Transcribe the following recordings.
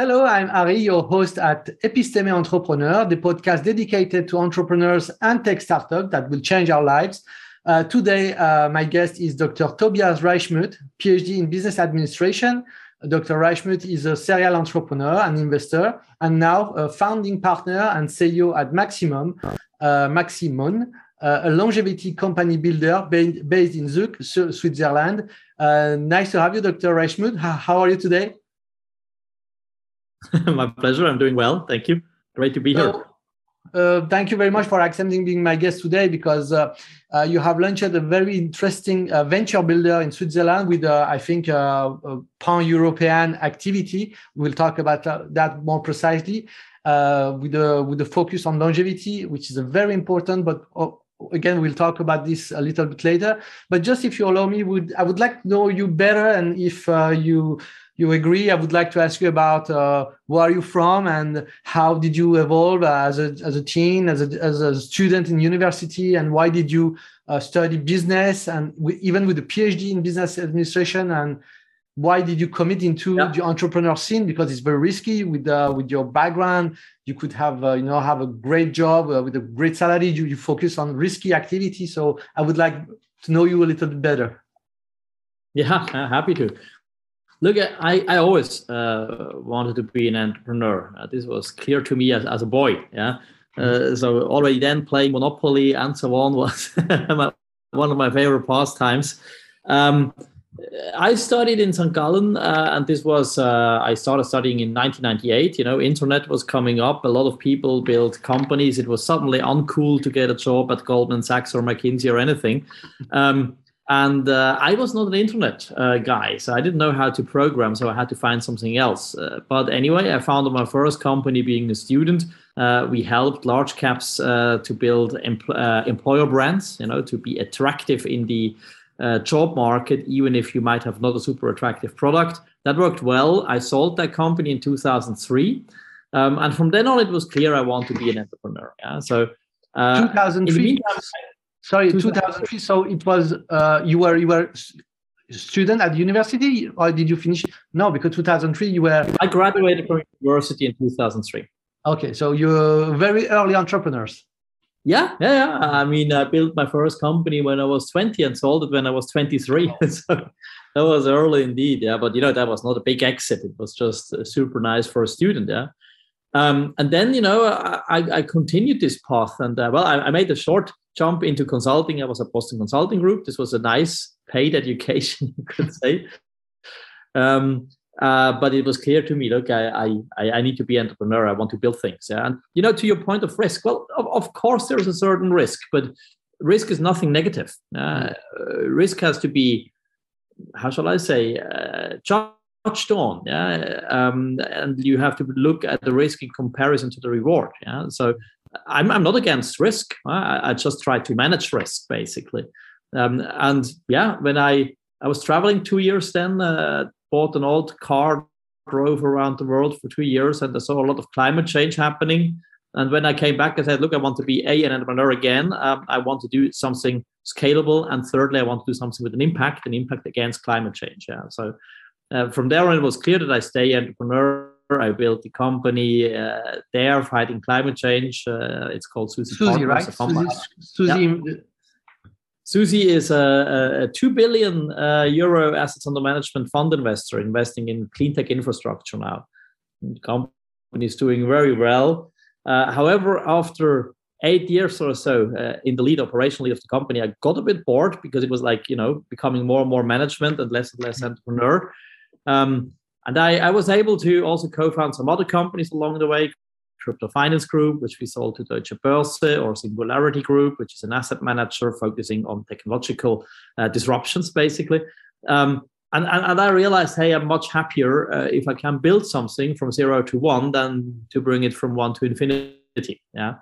Hello, I'm Ari, your host at Episteme Entrepreneur, the podcast dedicated to entrepreneurs and tech startups that will change our lives. Uh, today, uh, my guest is Dr. Tobias Reichmuth, PhD in business administration. Dr. Reichmuth is a serial entrepreneur and investor, and now a founding partner and CEO at Maximum, uh, Maximon, uh, a longevity company builder based in Zug, Switzerland. Uh, nice to have you, Dr. Reichmuth. How are you today? my pleasure. I'm doing well. Thank you. Great to be here. Uh, thank you very much for accepting being my guest today because uh, uh, you have launched a very interesting uh, venture builder in Switzerland with, uh, I think, uh, a pan European activity. We'll talk about that more precisely with, the, with the focus on longevity, which is a very important, but again, we'll talk about this a little bit later. But just if you allow me, would I would like to know you better and if you you agree, I would like to ask you about uh, where are you from and how did you evolve as a, as a teen, as a, as a student in university, and why did you uh, study business and even with a PhD in business administration? And why did you commit into yeah. the entrepreneur scene? Because it's very risky with uh, with your background. You could have uh, you know have a great job uh, with a great salary. You, you focus on risky activity so i would like to know you a little bit better. Yeah happy to Look, I, I always uh, wanted to be an entrepreneur. Uh, this was clear to me as, as a boy. Yeah. Uh, so already then playing Monopoly and so on was one of my favorite pastimes. Um, I studied in St. Gallen, uh, and this was uh, I started studying in 1998. You know, internet was coming up. A lot of people built companies. It was suddenly uncool to get a job at Goldman Sachs or McKinsey or anything. Um, and uh, I was not an internet uh, guy, so I didn't know how to program, so I had to find something else. Uh, but anyway, I founded my first company being a student. Uh, we helped large caps uh, to build empl- uh, employer brands, you know, to be attractive in the job market, even if you might have not a super attractive product. That worked well. I sold that company in 2003. Um, and from then on, it was clear I want to be an entrepreneur. Yeah? So 2003. Sorry, 2003. So it was uh, you were you were student at university, or did you finish? No, because 2003 you were. I graduated from university in 2003. Okay, so you're very early entrepreneurs. Yeah, yeah, yeah. I mean, I built my first company when I was 20 and sold it when I was 23. so that was early indeed. Yeah, but you know that was not a big exit. It was just super nice for a student. Yeah. Um, and then you know I, I continued this path, and uh, well, I, I made a short jump into consulting. I was at Boston Consulting Group. This was a nice paid education, you could say. Um, uh, but it was clear to me, look, I, I, I need to be entrepreneur. I want to build things. Yeah? And, you know, to your point of risk, well, of, of course, there's a certain risk, but risk is nothing negative. Uh, risk has to be, how shall I say, uh, judged on. Yeah? Um, and you have to look at the risk in comparison to the reward. Yeah. So I'm, I'm not against risk. I, I just try to manage risk basically. Um, and yeah, when I I was traveling two years then, uh, bought an old car, drove around the world for two years, and I saw a lot of climate change happening. And when I came back, I said, look, I want to be a an entrepreneur again. Um, I want to do something scalable, and thirdly, I want to do something with an impact, an impact against climate change. Yeah. So uh, from there on, it was clear that I stay entrepreneur I built the company uh, there fighting climate change. Uh, it's called SUSI. SUSI, right? SUSI, SUSI, yeah. SUSI is a, a, 2 billion uh, euro assets under management fund investor investing in clean tech infrastructure now. The company is doing very well. Uh, however, after eight years or so uh, in the lead operationally of the company, I got a bit bored because it was like, you know, becoming more and more management and less and less entrepreneur. Um, and I, I was able to also co-found some other companies along the way, Crypto Finance Group, which we sold to Deutsche Börse, or Singularity Group, which is an asset manager focusing on technological uh, disruptions, basically. Um, and, and, and, I realized, hey, I'm much happier uh, if I can build something from zero to one than to bring it from one to infinity. Yeah.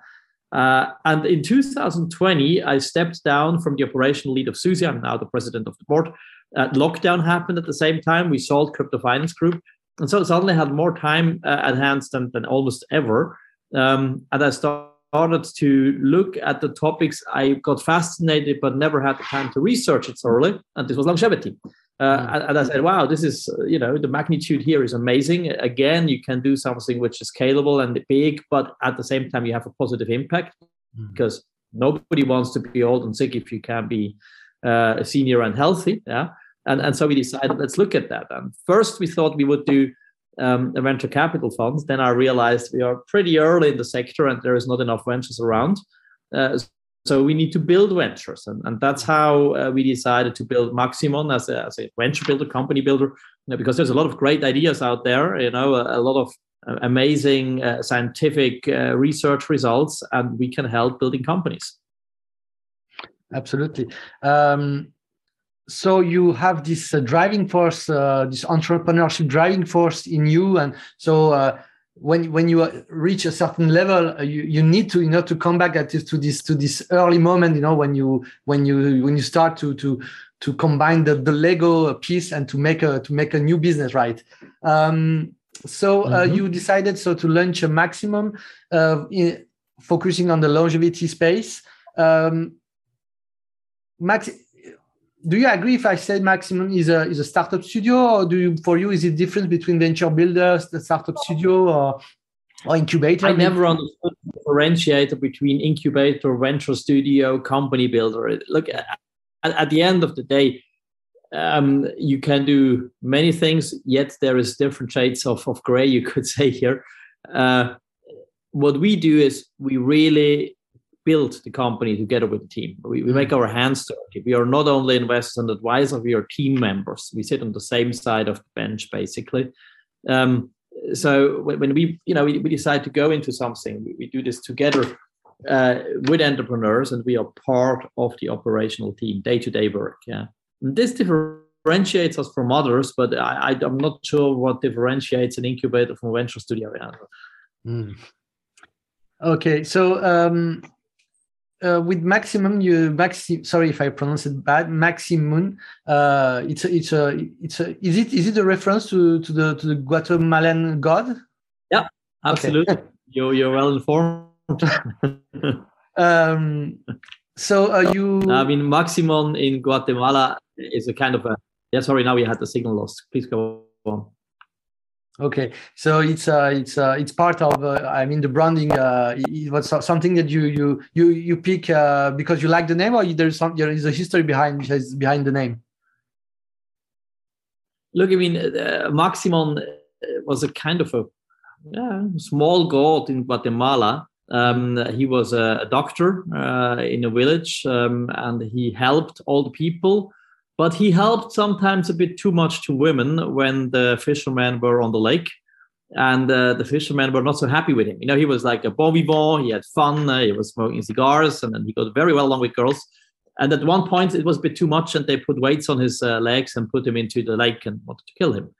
Uh, and in 2020, I stepped down from the operational lead of SUSI. I'm now the president of the board. Uh, lockdown happened at the same time. We sold Crypto Finance Group. And so suddenly had more time uh, at hand than, than almost ever. Um, and I started to look at the topics I got fascinated but never had the time to research it thoroughly. And this was longevity. Uh, mm. and I said, wow, this is, you know, the magnitude here is amazing. Again, you can do something which is scalable and big, but at the same time, you have a positive impact mm. because nobody wants to be old and sick if you can be uh, senior and healthy. Yeah. And, and so we decided, let's look at that. And first, we thought we would do um, venture capital funds. Then I realized we are pretty early in the sector and there is not enough ventures around. Uh, so we need to build ventures. And, and that's how uh, we decided to build Maximon as a, as a venture builder, company builder, you know, because there's a lot of great ideas out there, you know, a, a lot of uh, amazing uh, scientific uh, research results, and we can help building companies. Absolutely. Um, so you have this uh, driving force, uh, this entrepreneurship driving force in you, and so uh, when when you reach a certain level, uh, you, you need to you know to come back at this to this to this early moment, you know, when you when you when you start to to to combine the, the Lego piece and to make a to make a new business, right? Um, so uh, mm-hmm. you decided so to launch a maximum, uh, in, focusing on the longevity space. Um, Max, do you agree if I said Maximum is a is a startup studio, or do you for you is it different between venture builders, the startup studio, or or incubator? I never understood the differentiator between incubator, venture studio, company builder. Look, at, at the end of the day, um, you can do many things. Yet there is different shades of of gray. You could say here. Uh, what we do is we really build the company together with the team. We, we make mm. our hands dirty. We are not only investors and advisors, we are team members. We sit on the same side of the bench, basically. Um, so when, when, we, you know, we, we, decide to go into something, we, we do this together uh, with entrepreneurs, and we are part of the operational team, day-to-day work. Yeah, and this differentiates us from others, but I, am not sure what differentiates an incubator from a venture studio. Yeah. Mm. Okay, so um, uh, with maximum you maxi sorry if I pronounce it bad. maximum uh, it's a, it's a it's a is it is it a reference to to the to the Guatemalan god? Yeah, absolutely. Okay. you're you're well informed. um, so are you. I mean, maximum in Guatemala is a kind of a. Yeah, sorry. Now we had the signal loss. Please go on. Okay, so it's uh, it's uh, it's part of uh, I mean the branding. Uh, it was something that you you you you pick uh, because you like the name, or there's some there is a history behind behind the name. Look, I mean, uh, Maximon uh, was a kind of a yeah, small god in Guatemala. Um, he was a, a doctor uh, in a village, um, and he helped all the people but he helped sometimes a bit too much to women when the fishermen were on the lake. And uh, the fishermen were not so happy with him. You know, he was like a bon vivant. He had fun. Uh, he was smoking cigars, and then he got very well along with girls. And at one point, it was a bit too much, and they put weights on his uh, legs and put him into the lake and wanted to kill him.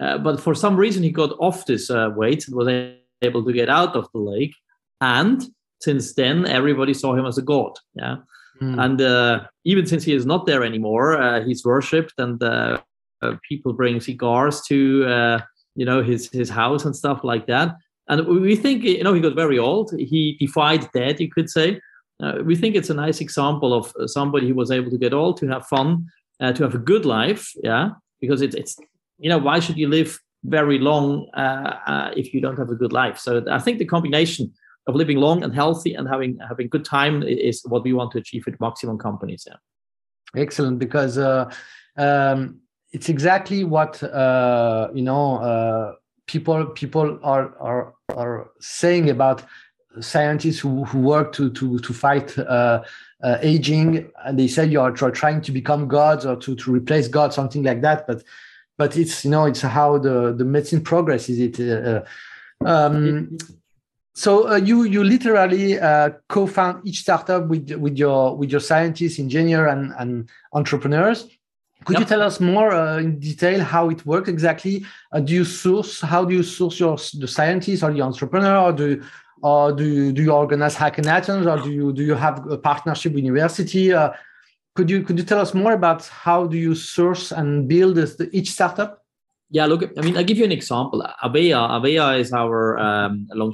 Uh, but for some reason, he got off this uh, weight and was able to get out of the lake. And since then, everybody saw him as a god. Yeah. Mm. And uh, even since he is not there anymore, uh, he's worshipped, and uh, uh people bring cigars to uh, you know his his house and stuff like that. And we think you know he got very old. He defied death, you could say. Uh, we think it's a nice example of somebody who was able to get old, to have fun, to have a good life. Yeah, because it's it's you know why should you live very long if you don't have a good life? So I think the combination of living long and healthy and having having good time is what we want to achieve with Maximon companies. Yeah. Excellent, because uh, um, it's exactly what uh, you know uh, people people are are are saying about scientists who, who work to to to fight uh, uh, aging, and they say you are trying to become gods or to to replace God, something like that. But but it's you know it's how the the medicine progresses. It. Uh, um, so uh, you you literally uh, co-found each startup with with your with your scientists, engineer, and and entrepreneurs. Could yep. you tell us more uh, in detail how it works exactly? Uh, do you source? How do you source your the scientists or the entrepreneur? Or do you, or do you, do you organize hackathons? Or do you do you have a partnership with university? Uh, could you could you tell us more about how do you source and build this, each startup? Yeah, look, I mean, I'll give you an example. Avea, Avea is our um, long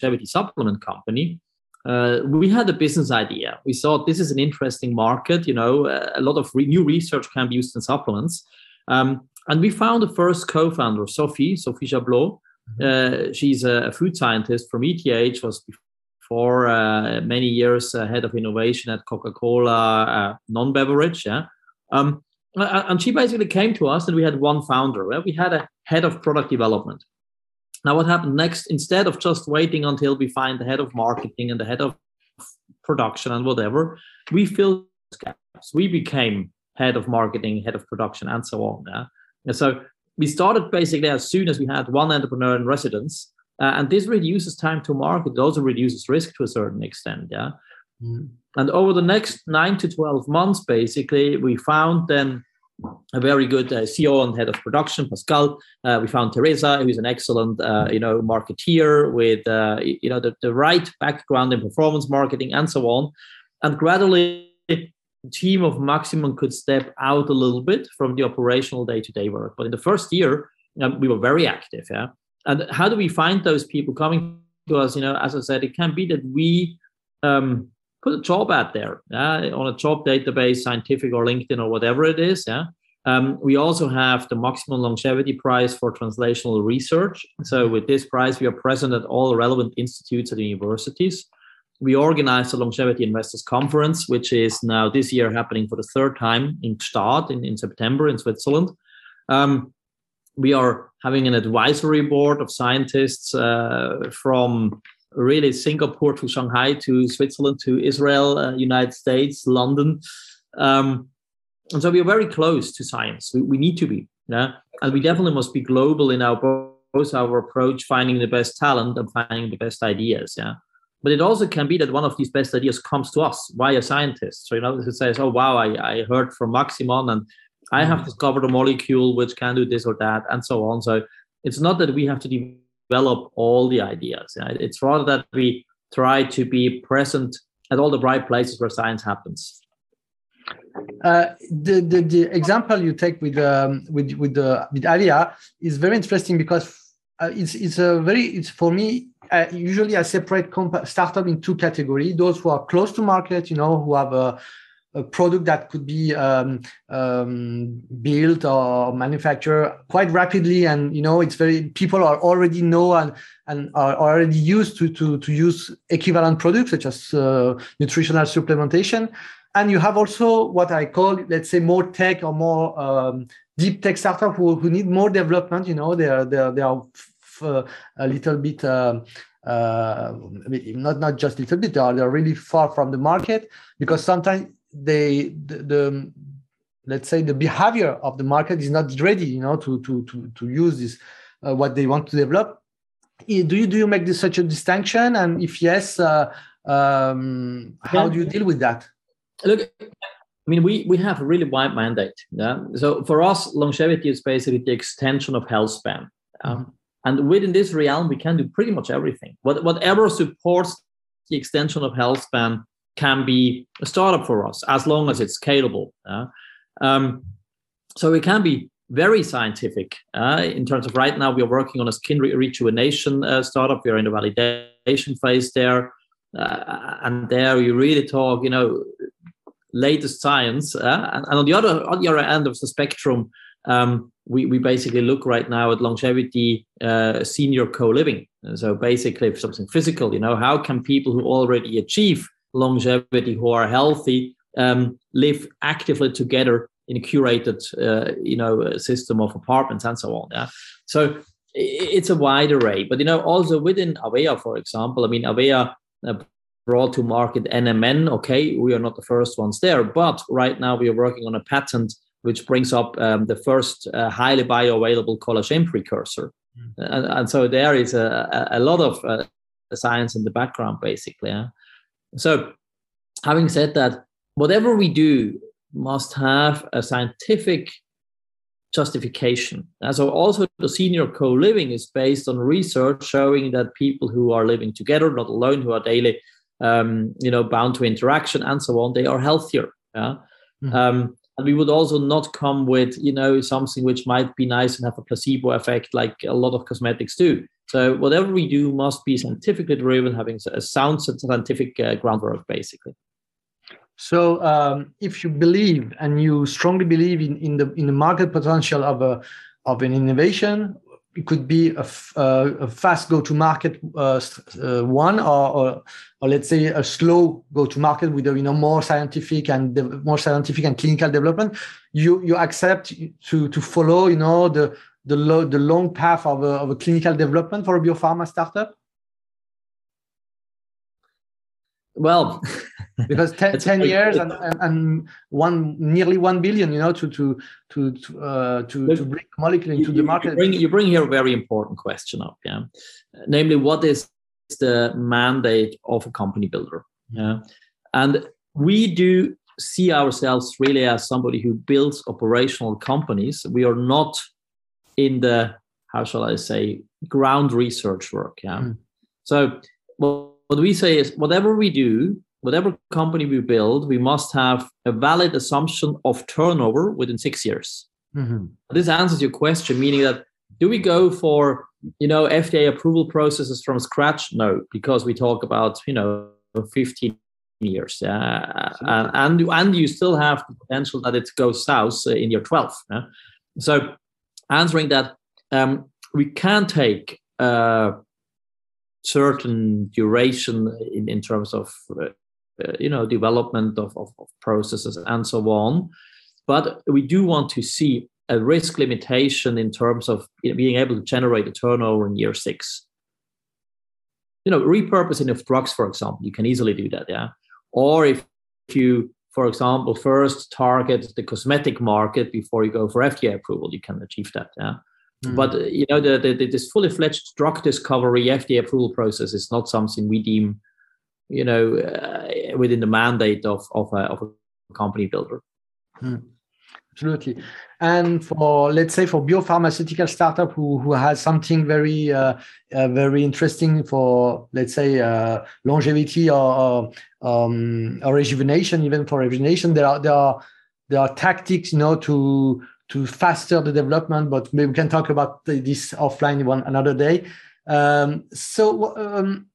longevity supplement company, uh, we had a business idea. We thought this is an interesting market. You know, uh, a lot of re- new research can be used in supplements. Um, and we found the first co-founder, Sophie, Sophie Jablot. Mm-hmm. Uh, she's a, food scientist from ETH, was before uh, many years head of innovation at Coca-Cola uh, non-beverage. Yeah. Um, and she basically came to us and we had one founder. Well, we had a head of product development. Now, what happened next? Instead of just waiting until we find the head of marketing and the head of production and whatever, we filled gaps. We became head of marketing, head of production, and so on. Yeah? And so we started basically as soon as we had one entrepreneur in residence. Uh, and this reduces time to market. It also reduces risk to a certain extent. Yeah. Mm. And over the next nine to 12 months, basically, we found then a very good uh, CEO and head of production, Pascal. Uh, we found Teresa, who's an excellent, uh, you know, marketeer with, uh, you know, the, the right background in performance marketing and so on. And gradually, the team of Maximon could step out a little bit from the operational day-to-day work. But in the first year, um, we were very active. Yeah. And how do we find those people coming to us? You know, as I said, it can be that we um, put a job out there yeah, on a job database, scientific or LinkedIn or whatever it is. Yeah. Um, we also have the Maximon longevity prize for translational research. So with this prize, we are present at all relevant institutes and universities. We organize the Longevity Investors Conference, which is now this year happening for the third time in Gstaad in, in September in Switzerland. Um, we are having an advisory board of scientists uh, from really Singapore to Shanghai to Switzerland to Israel, uh, United States, London. Um, and so we are very close to science. We, we need to be, yeah, and we definitely must be global in our both our approach, finding the best talent and finding the best ideas, yeah. But it also can be that one of these best ideas comes to us via scientists. So you know, it says, "Oh wow, I, I heard from Maximon and I have mm. discovered a molecule which can do this or that, and so on." So it's not that we have to develop all the ideas. It's rather that we try to be present at all the right places where science happens. Uh, the, the, the example you take with um, with with the with Avea is very interesting because uh, it's it's a very it's for me uh, usually I separate comp- startup in two categories: those who are close to market, you know, who have a a product that could be um, um, built or manufactured quite rapidly. And you know it's very people are already know and and are already used to to, to use equivalent products such as uh, nutritional supplementation. And you have also what i call let's say more tech or more um, deep tech startup who, who need more development you know they are they are, they are f- uh, a little bit uh, uh, not not just a little bit they are, they are really far from the market because sometimes they the, the, let's say the behavior of the market is not ready you know to to to, to use this uh, what they want to develop. Do you do you make this such a distinction? And if yes uh, um, how do you deal with that? Look i mean we we have a really wide mandate yeah? So for us longevity is basically the extension of health span um, and within this realm we can do pretty much everything. What, whatever supports the extension of health span can be a startup for us as long as it's scalable. Uh, um, so it can be very scientific uh, in terms of right now we are working on a skin re- rejuvenation uh, startup. We are in the validation phase there, uh, and there you really talk, you know, latest science. Uh, and, and, on the other on the other end of the spectrum, um, we we basically look right now at longevity uh, senior co-living. So basically, something physical. You know, how can people who already achieve longevity who are healthy um, live actively together in a curated uh, you know system of apartments and so on yeah so it's a wide array but you know also within avea for example i mean avea uh, brought to market nmn okay we are not the first ones there but right now we are working on a patent which brings up um, the first uh, highly bioavailable collagen precursor mm. and, and, so there is a, a lot of uh, science in the background basically yeah? So, having said that, whatever we do must have a scientific justification. And so, also the senior co living is based on research showing that people who are living together, not alone, who are daily, um, you know, bound to interaction and so on, they are healthier. Yeah. Mm-hmm. Um, and we would also not come with, you know, something which might be nice and have a placebo effect like a lot of cosmetics do. So whatever we do must be scientifically driven, having a sound scientific uh, groundwork, basically. So um, if you believe and you strongly believe in, in the in the market potential of a of an innovation, it could be a, uh, a fast go-to-market uh, uh, one, or, or, or let's say a slow go-to-market with a, you know more scientific and more scientific and clinical development. You you accept to to follow you know the the, lo- the long path of a, of a clinical development for a biopharma startup. Well, because 10, 10 years and, and, and, one nearly 1 billion you know to to to to, uh, to, to bring molecule into you, the market you bring, you bring here a very important question up yeah? Namely what is the mandate of a company builder yeah? And we do see ourselves really as somebody who builds operational companies. We are not in the how shall i say ground research work yeah mm. so well, what we say is whatever we do whatever company we build, we must have a valid assumption of turnover within six years. Mm-hmm. This answers your question, meaning that do we go for you know FDA approval processes from scratch? No, because we talk about you know 15 years, yeah, and, and and you still have the potential that it goes south in year 12. Yeah? So answering that, um, we can take. Certain duration in, in terms of uh, you know development of, of, of processes and so on but we do want to see a risk limitation in terms of being able to generate a turnover in year six you know repurposing of drugs for example you can easily do that yeah or if you for example first target the cosmetic market before you go for fda approval you can achieve that yeah mm-hmm. but you know the, the, this fully fledged drug discovery fda approval process is not something we deem you know, uh, within the mandate of of a, of a company builder. Hmm. Absolutely, and for let's say for biopharmaceutical startup who who has something very uh, uh, very interesting for let's say uh, longevity or um, or rejuvenation, even for rejuvenation, there are there are there are tactics, you know, to to faster the development. But maybe we can talk about this offline one another day. Um, so um,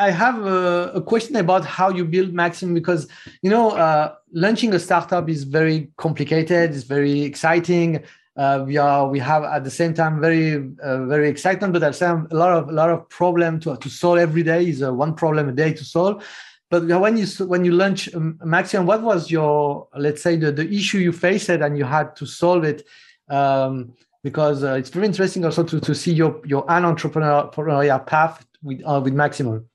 I have a, a, question about how you build Maxim because you know uh, launching a startup is very complicated. It's very exciting. Uh, we are we have at the same time very uh, very exciting, but at the same a lot of a lot of problem to, to solve every day is uh, one problem a day to solve. But when you when you launch um, Maxim, what was your let's say the, the issue you faced and you had to solve it? Um, because uh, it's very interesting also to, to see your your entrepreneurial path with uh, with Maximum.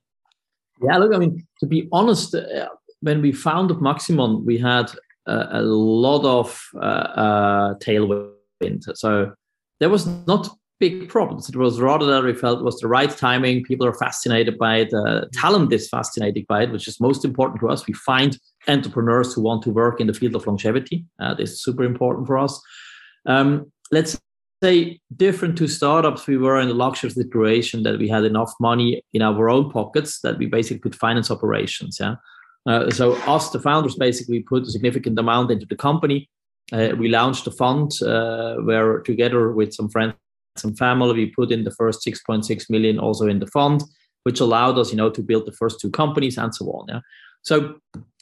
Yeah, look, I mean, to be honest, uh, when we founded Maximon, we had uh, a lot of uh, uh, tailwind. So there was not big problems. It was rather that we felt was the right timing. People are fascinated by it. Uh, talent is fascinated by it, which is most important to us. We find entrepreneurs who want to work in the field of longevity. Uh, this is super important for us. Um, let's say different to startups we were in the luxury situation that we had enough money in our own pockets that we basically could finance operations yeah? Uh, so us the founders basically put a significant amount into the company. Uh, we launched a fund uh, where together with some friends and family we put in the first 6.6 million also in the fund which allowed us you know to build the first two companies and so on yeah? So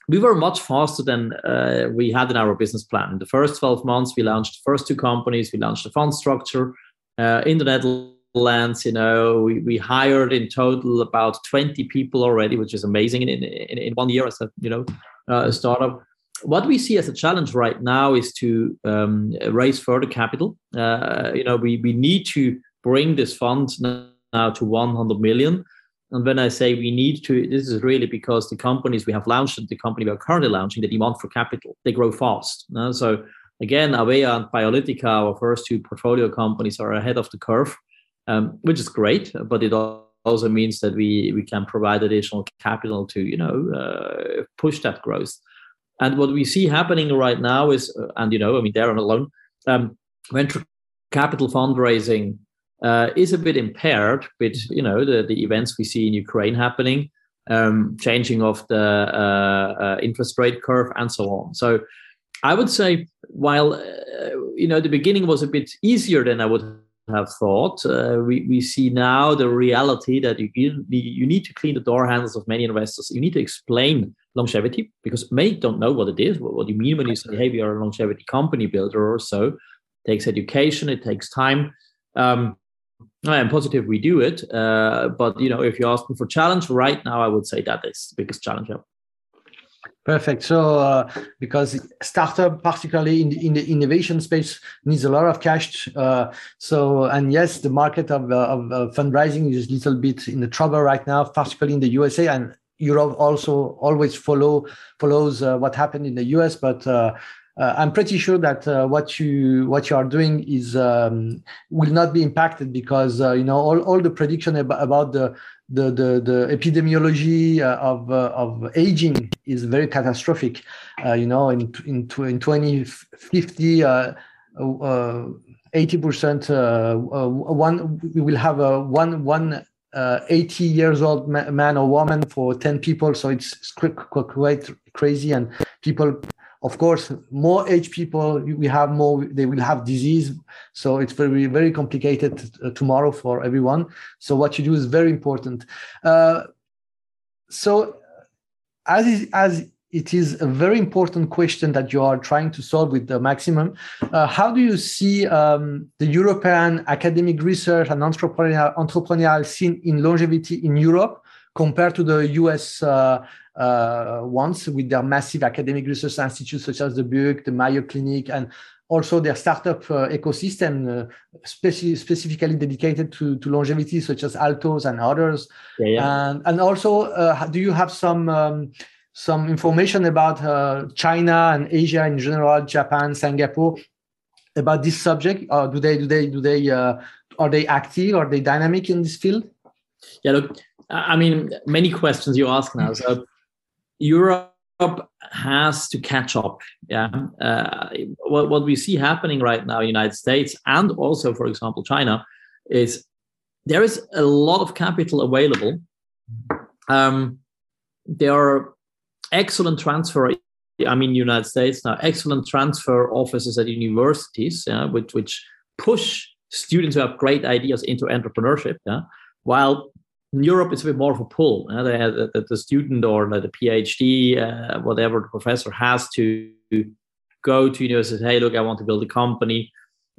we were much faster than uh, we had in our business plan. In the first 12 months, we launched the first two companies, we launched the fund structure uh, in the Netherlands. You know, we, we hired in total about 20 people already, which is amazing in, in, in one year as a, you know, uh, a startup. What we see as a challenge right now is to um, raise further capital. Uh, you know, we, we need to bring this fund now to 100 million. And when I say we need to, this is really because the companies we have launched the company we are currently launching, the demand for capital, they grow fast. So again, Avea and Biolytica, our first two portfolio companies, are ahead of the curve, um, which is great. But it also means that we we can provide additional capital to you know uh, push that growth. And what we see happening right now is, uh, and you know, I mean, they're on alone. Um, venture capital fundraising uh, is a bit impaired with you know the, the events we see in Ukraine happening, um, changing of the uh, uh, interest rate curve, and so on. So I would say while uh, you know the beginning was a bit easier than I would have thought, uh, we we see now the reality that you you need to clean the door handles of many investors. You need to explain longevity because many don't know what it is. What, what do you mean when you say, hey, we are a longevity company builder or so? It takes education, it takes time. Um, I am positive we do it. Uh, but you know, if you ask me for challenge right now, I would say that is the biggest challenge. Perfect. So, uh, because startup, particularly in the, in the innovation space, needs a lot of cash. Uh, so, and yes, the market of, uh, of uh, fundraising is a little bit in the trouble right now, particularly in the USA and Europe. Also, always follow follows uh, what happened in the US, but. Uh, I'm pretty sure that what you what you are doing is um, will not be impacted because you know all, all the prediction ab- about the the the, the epidemiology uh, of uh, of aging is very catastrophic. Uh, you know, in in in 2050, uh, uh, 80 percent one we will have a one one 80 years old man or woman for 10 people. So it's quite crazy, and people of course more age people we have more they will have disease so it's very very complicated uh, tomorrow for everyone. So what you do is very important. Uh, so as is, as it is a very important question that you are trying to solve with the maximum uh, how do you see um, the european academic research and entrepreneurial, entrepreneurial scene in longevity in europe compared to the us uh, uh, ones with their massive academic research institutes such as the Buck, the Mayo Clinic, and also their startup uh, ecosystem uh, speci- specifically dedicated to, to longevity, such as Altos and others. Yeah, yeah. And, and also, uh, do you have some um, some information about uh, China and Asia in general, Japan, Singapore, about this subject? Or do they do they do they uh, are they active? Are they dynamic in this field? Yeah, look, I mean, many questions you ask now. So Europe has to catch up. Yeah, uh, what what we see happening right now in United States and also, for example, China, is there is a lot of capital available. Um, there are excellent transfer. I mean, United States now excellent transfer offices at universities, yeah, which which push students who have great ideas into entrepreneurship. Yeah, while in Europe, it's a bit more of a pull. Uh, the, the, student or the PhD, uh, whatever the professor has to go to university. Hey, look, I want to build a company.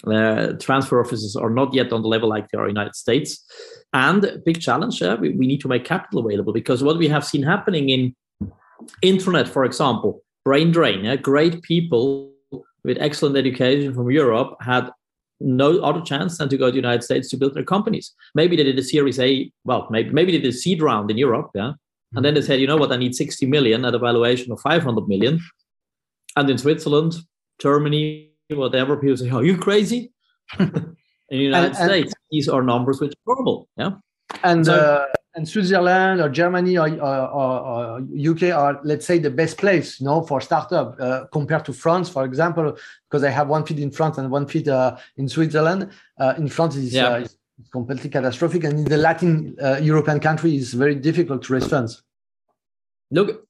Uh, transfer offices are not yet on the level like they are in the United States. And big challenge, uh, we, we need to make capital available because what we have seen happening in internet, for example, brain drain. Uh, great people with excellent education from Europe had no other chance than to go to the United States to build their companies. Maybe they did a Series A, well, maybe maybe they did a seed round in Europe, yeah. And then they said, you know what, I need 60 million at a valuation of 500 million. And in Switzerland, Germany, whatever, people say, "Are you crazy?" in the United and, States, and, these are numbers which are horrible. Yeah. And so, uh, and Switzerland or Germany or, or, or, UK are, let's say, the best place, you know, for startup uh, compared to France, for example, because I have one feed in France and one feed uh, in Switzerland. Uh, in France, is yeah. Uh, completely catastrophic, and in the Latin uh, European country, it's very difficult to raise funds. Look,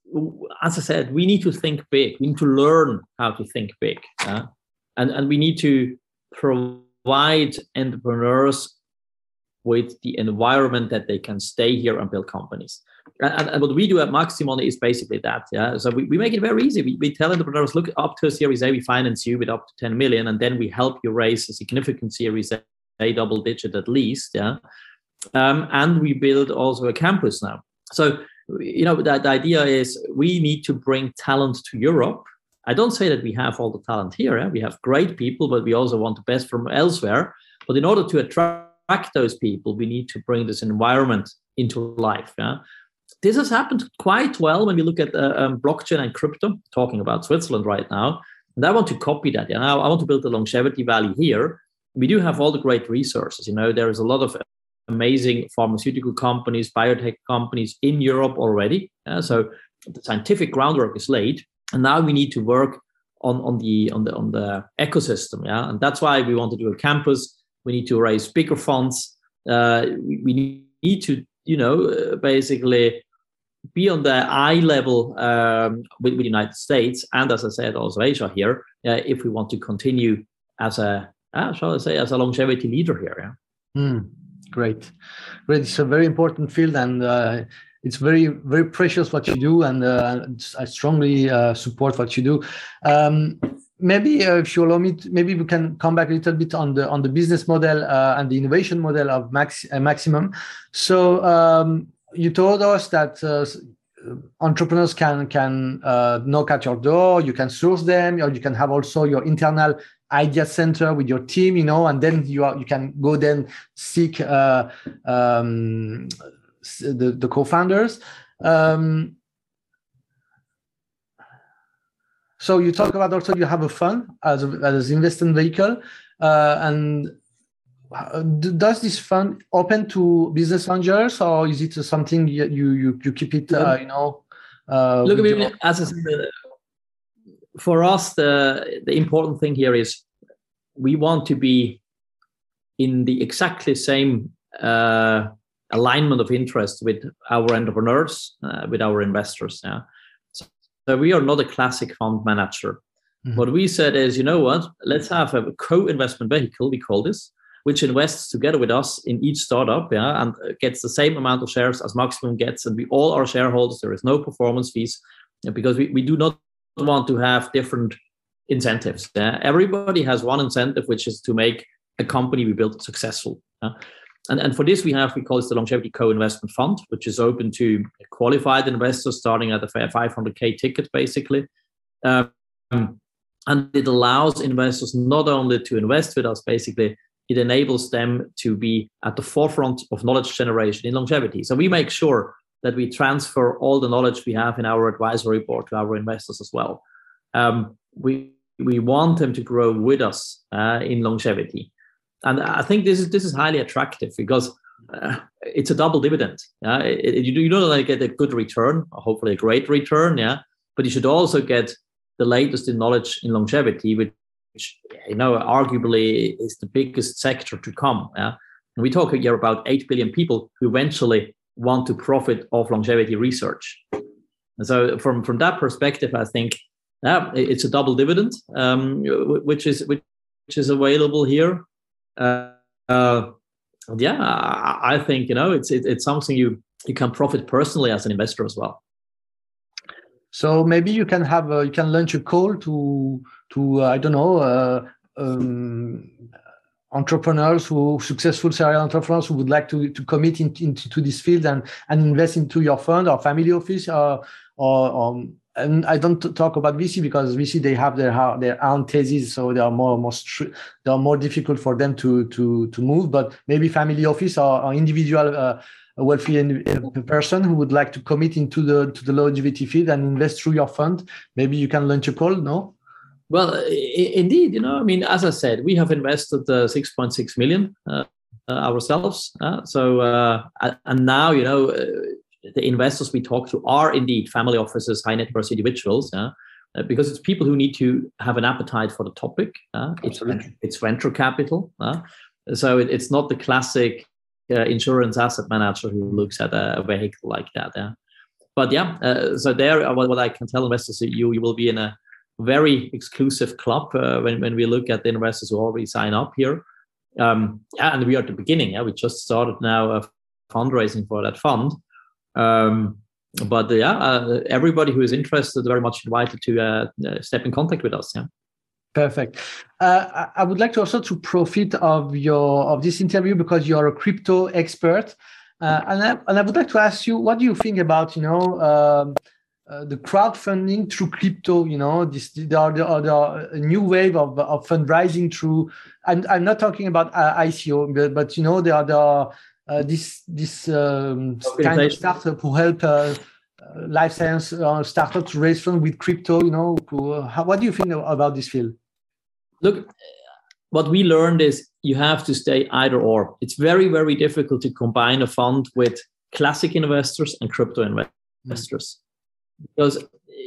as I said, we need to think big. We need to learn how to think big, and and we need to provide entrepreneurs with the environment that they can stay here and build companies. And, and, what we do at Maximon is basically that. Yeah. So we, we make it very easy. We, we tell entrepreneurs, look, up to a Series A, we finance you with up to 10 million, and then we help you raise a significant Series A, double digit at least. Yeah. Um, and we build also a campus now. So, you know, the, the idea is we need to bring talent to Europe. I don't say that we have all the talent here. We have great people, but we also want the best from elsewhere. But in order to attract attract those people, we need to bring this environment into life. Yeah? This has happened quite well when we look at uh, um, blockchain and crypto, talking about Switzerland right now. And I want to copy that. Yeah? I want to build the longevity valley here. We do have all the great resources. You know, there is a lot of amazing pharmaceutical companies, biotech companies in Europe already. So the scientific groundwork is laid, and now we need to work on, on the on the on the ecosystem. Yeah, and that's why we want to do a campus we need to raise bigger funds. Uh, we, need to, you know, uh, basically be on the eye level um, with, with, the United States and, as I said, also Asia here, uh, if we want to continue as a, uh, shall I say, as a longevity leader here. Yeah. Mm, great, great. It's a very important field, and uh, it's very very precious what you do, and uh, I strongly uh, support what you do. Um, maybe uh, if you allow me, to, maybe we can come back a little bit on the on the business model uh, and the innovation model of Max, uh, Maximum. So um, you told us that uh, entrepreneurs can can uh, knock at your door you can source them or you can have also your internal idea center with your team you know and then you are you can go then seek uh, um, the, the co-founders um, so you talk about also you have a fund as a, as investment vehicle uh, and does this fund open to business angels or is it something you you, you keep it uh, you know uh, look i mean your... as I said, for us the the important thing here is we want to be in the exactly same uh, alignment of interest with our entrepreneurs uh, with our investors yeah so, we are not a classic fund manager mm-hmm. what we said is you know what let's have a co-investment vehicle we call this which invests together with us in each startup, yeah, and gets the same amount of shares as Maximon gets, and we all are shareholders. There is no performance fees because we, we do not want to have different incentives. Yeah? Everybody has one incentive, which is to make a company we built successful. Yeah? And, and for this, we have, we call it the Longevity Co-Investment Fund, which is open to qualified investors starting at a 500K ticket, basically. Um, and it allows investors not only to invest with us, basically, it enables them to be at the forefront of knowledge generation in longevity. So we make sure that we transfer all the knowledge we have in our advisory board to our investors as well. Um, we we want them to grow with us uh, in longevity, and I think this is this is highly attractive because uh, it's a double dividend. Yeah, it, it, you, you not only get a good return, hopefully a great return, yeah, but you should also get the latest in knowledge in longevity, which which you know arguably is the biggest sector to come. Yeah? And we talk here about eight billion people who eventually want to profit of longevity research. And so from from that perspective, I think yeah, it's a double dividend, um, which is which, which is available here. Uh, uh, yeah, I, think you know it's it, it's something you you can profit personally as an investor as well. So maybe you can have a, you can launch a call to to uh, I don't know uh, um, entrepreneurs who successful serial entrepreneurs who would like to to commit in, into this field and and invest into your fund or family office or or, or and I don't talk about VC because VC they have their their own theses, so they are more more they are more difficult for them to to to move. But maybe family office or, or individual uh, wealthy person who would like to commit into the to the longevity field and invest through your fund, maybe you can launch a call. No. Well, indeed, you know, I mean, as I said, we have invested uh, 6.6 million uh, uh, ourselves. Uh, so, uh, and now, you know, uh, the investors we talk to are indeed family offices, high net worth individuals, because it's people who need to have an appetite for the topic. it's, it's venture capital. so it, it's not the classic uh, insurance asset manager who looks at a, vehicle like that. Yeah. But yeah, uh, so there, uh, what, what I can tell investors, you you will be in a very exclusive club uh, when when we look at the investors who already sign up here. Um, yeah, and we are at the beginning. Yeah, we just started now uh, fundraising for that fund. Um, but uh, yeah, everybody who is interested very much invited to step in contact with us. Yeah. Perfect. Uh, I would like to also to profit of your of this interview because you are a crypto expert, uh, and I, and I would like to ask you what do you think about you know um, uh, the crowdfunding through crypto? You know, this there are, there are, a new wave of, of fundraising through. I'm I'm not talking about uh, ICO, but, but you know there are there are uh, this this um, kind of startup who help uh, life science uh, startups raise funds with crypto. You know, how, what do you think about this field? look, what we learned is you have to stay either or. It's very, very difficult to combine a fund with classic investors and crypto investors. Mm. Because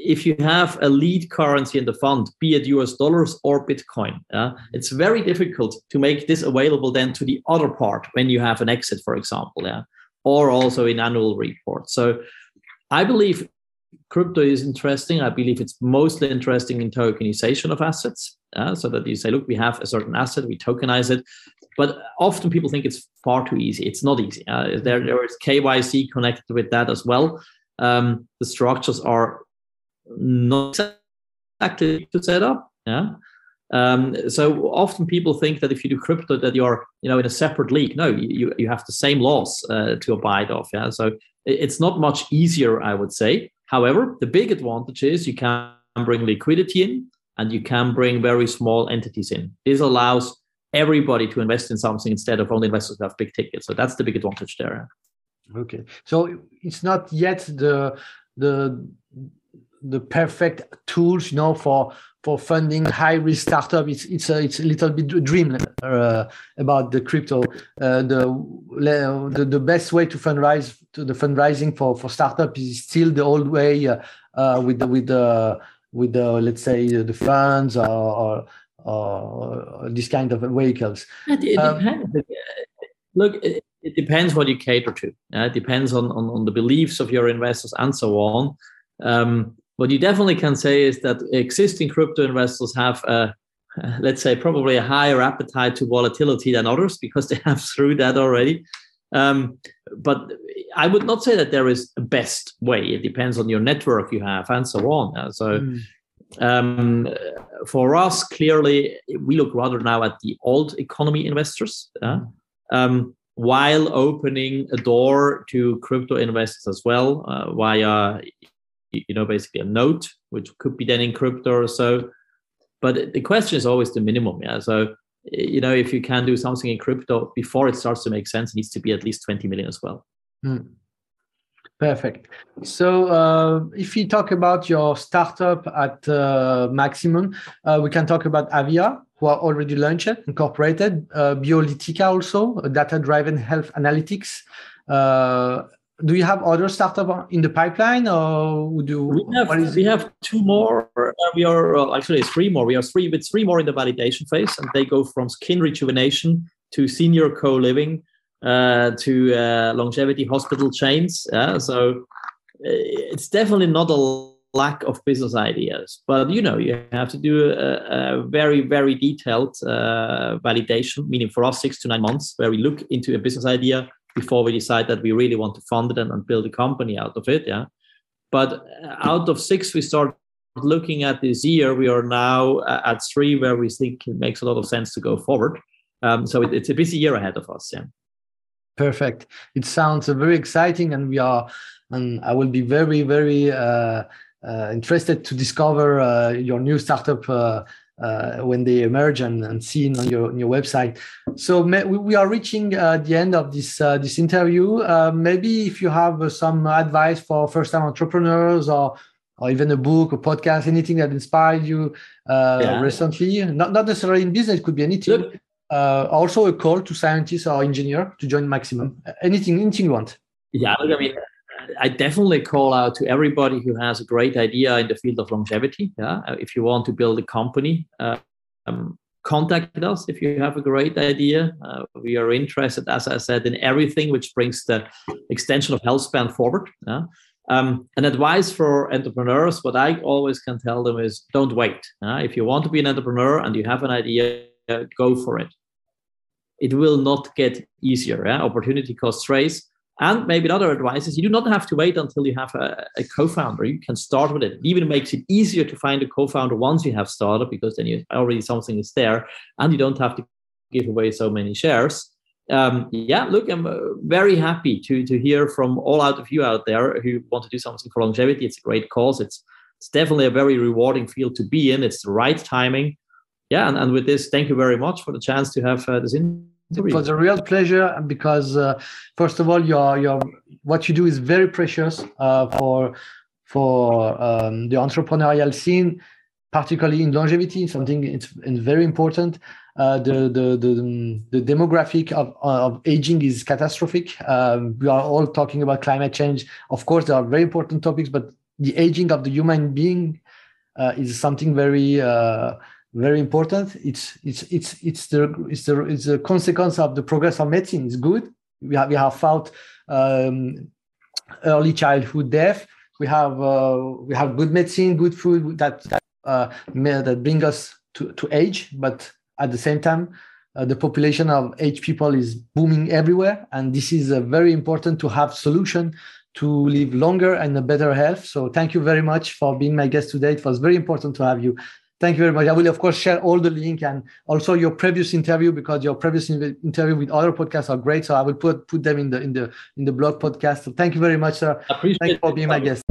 if you have a lead currency in the fund, be it US dollars or Bitcoin, yeah, it's very difficult to make this available then to the other part when you have an exit, for example, yeah, or also in annual reports. So I believe crypto is interesting. I believe it's mostly interesting in tokenization of assets. Uh, so that you say, look, we have a certain asset, we tokenize it. But often people think it's far too easy. It's not easy. Uh, there, there is KYC connected with that as well. Um, the structures are not exactly to set up. Yeah. Um, so often people think that if you do crypto, that you're you know in a separate league. No, you you have the same laws uh, to abide of. Yeah. So it's not much easier, I would say. However, the big advantage is you can bring liquidity in and you can bring very small entities in. This allows everybody to invest in something instead of only investors who have big tickets. So that's the big advantage there. Okay. So it's not yet the the the perfect tools, you know, for for funding high risk startup. It's it's a it's a little bit dream uh, about the crypto. Uh, the, the the best way to fundraise to the fundraising for for startup is still the old way uh, uh with the with the with the let's say the funds or, or, or this kind of vehicles. It, um, depends. Look, it, it, depends what you cater to. it depends on, on on the beliefs of your investors and so on. Um, what you definitely can say is that existing crypto investors have a let's say probably a higher appetite to volatility than others because they have through that already. Um, but i would not say that there is a best way. It depends on your network you have and so on. Uh, so mm. um, for us clearly we look rather now at the old economy investors uh, um, while opening a door to crypto investors as well uh, via you know basically a note which could be then in crypto or so. But the question is always the minimum yeah. So you know if you can do something in crypto before it starts to make sense it needs to be at least 20 million as well. Mm. perfect. So uh, if we talk about your startup at uh, Maximon uh, we can talk about Avea who are already launched incorporated uh, Biolytica also data driven health analytics uh, do you have other startup in the pipeline or do we have, we have two more we are actually three more. We are three with three more in the validation phase and they go from skin rejuvenation to senior co-living uh, to uh, longevity hospital chains yeah? So uh, it's definitely not a lack of business ideas but you know you have to do a, a very very detailed uh, validation meaning for us six to nine months where we look into a business idea before we decide that we really want to fund it and, and build a company out of it. Yeah. But uh, out of six, we start looking at this year. We are now at three where we think it makes a lot of sense to go forward. Um, so it, it's a busy year ahead of us. Yeah. Perfect. It sounds uh, very exciting, and we are, and I will be very, very uh, uh, interested to discover uh, your new startup uh, when they emerge and, and seen on your on your website. So may, we, are reaching uh, the end of this uh, this interview. Uh, maybe if you have uh, some advice for first time entrepreneurs or or even a book or podcast, anything that inspired you uh, yeah. recently, not not necessarily in business, it could be anything. Look, also a call to scientists or engineer to join Maximon. Anything, anything you want. Yeah, look, I mean, I definitely call out to everybody who has a great idea in the field of longevity. Yeah, uh, if you want to build a company, uh, um, contact us if you have a great idea. Uh, we are interested, as I said, in everything which brings the extension of health span forward. Yeah? Um, an advice for entrepreneurs, what I always can tell them is don't wait. If you want to be an entrepreneur and you have an idea, go for it. It will not get easier. Yeah? Opportunity costs race. And maybe another advice is you do not have to wait until you have a, a, co-founder. You can start with it. it. Even makes it easier to find a co-founder once you have started because then you already something is there, and you don't have to give away so many shares. Um, yeah, look, I'm uh, very happy to to hear from all out of you out there who want to do something for longevity. It's a great cause. It's it's definitely a very rewarding field to be in. It's the right timing. Yeah, and, and with this, thank you very much for the chance to have uh, this interview it was a real pleasure and because uh, first of all your your what you do is very precious uh, for for um, the entrepreneurial scene particularly in longevity something it's, it's very important. Uh, the, the, the the demographic of, of aging is catastrophic. Um, we are all talking about climate change. Of course there are very important topics but the aging of the human being uh, is something very uh, very important. It's it's it's it's the it's the it's the consequence of the progress of medicine. It's good. We have we have fought um, early childhood death. we have uh, we have good medicine, good food that that uh, that bring us to, to age, but at the same time, uh, the population of age people is booming everywhere, and this is uh, very important to have solution to live longer and a better health. So thank you very much for being my guest today. It was very important to have you. Thank you very much. I will, of course, share all the link and also your previous interview because your previous interview with other podcasts are great. So I will put put them in the in the in the blog podcast. So thank you very much, sir. Appreciate thank you for being my guest.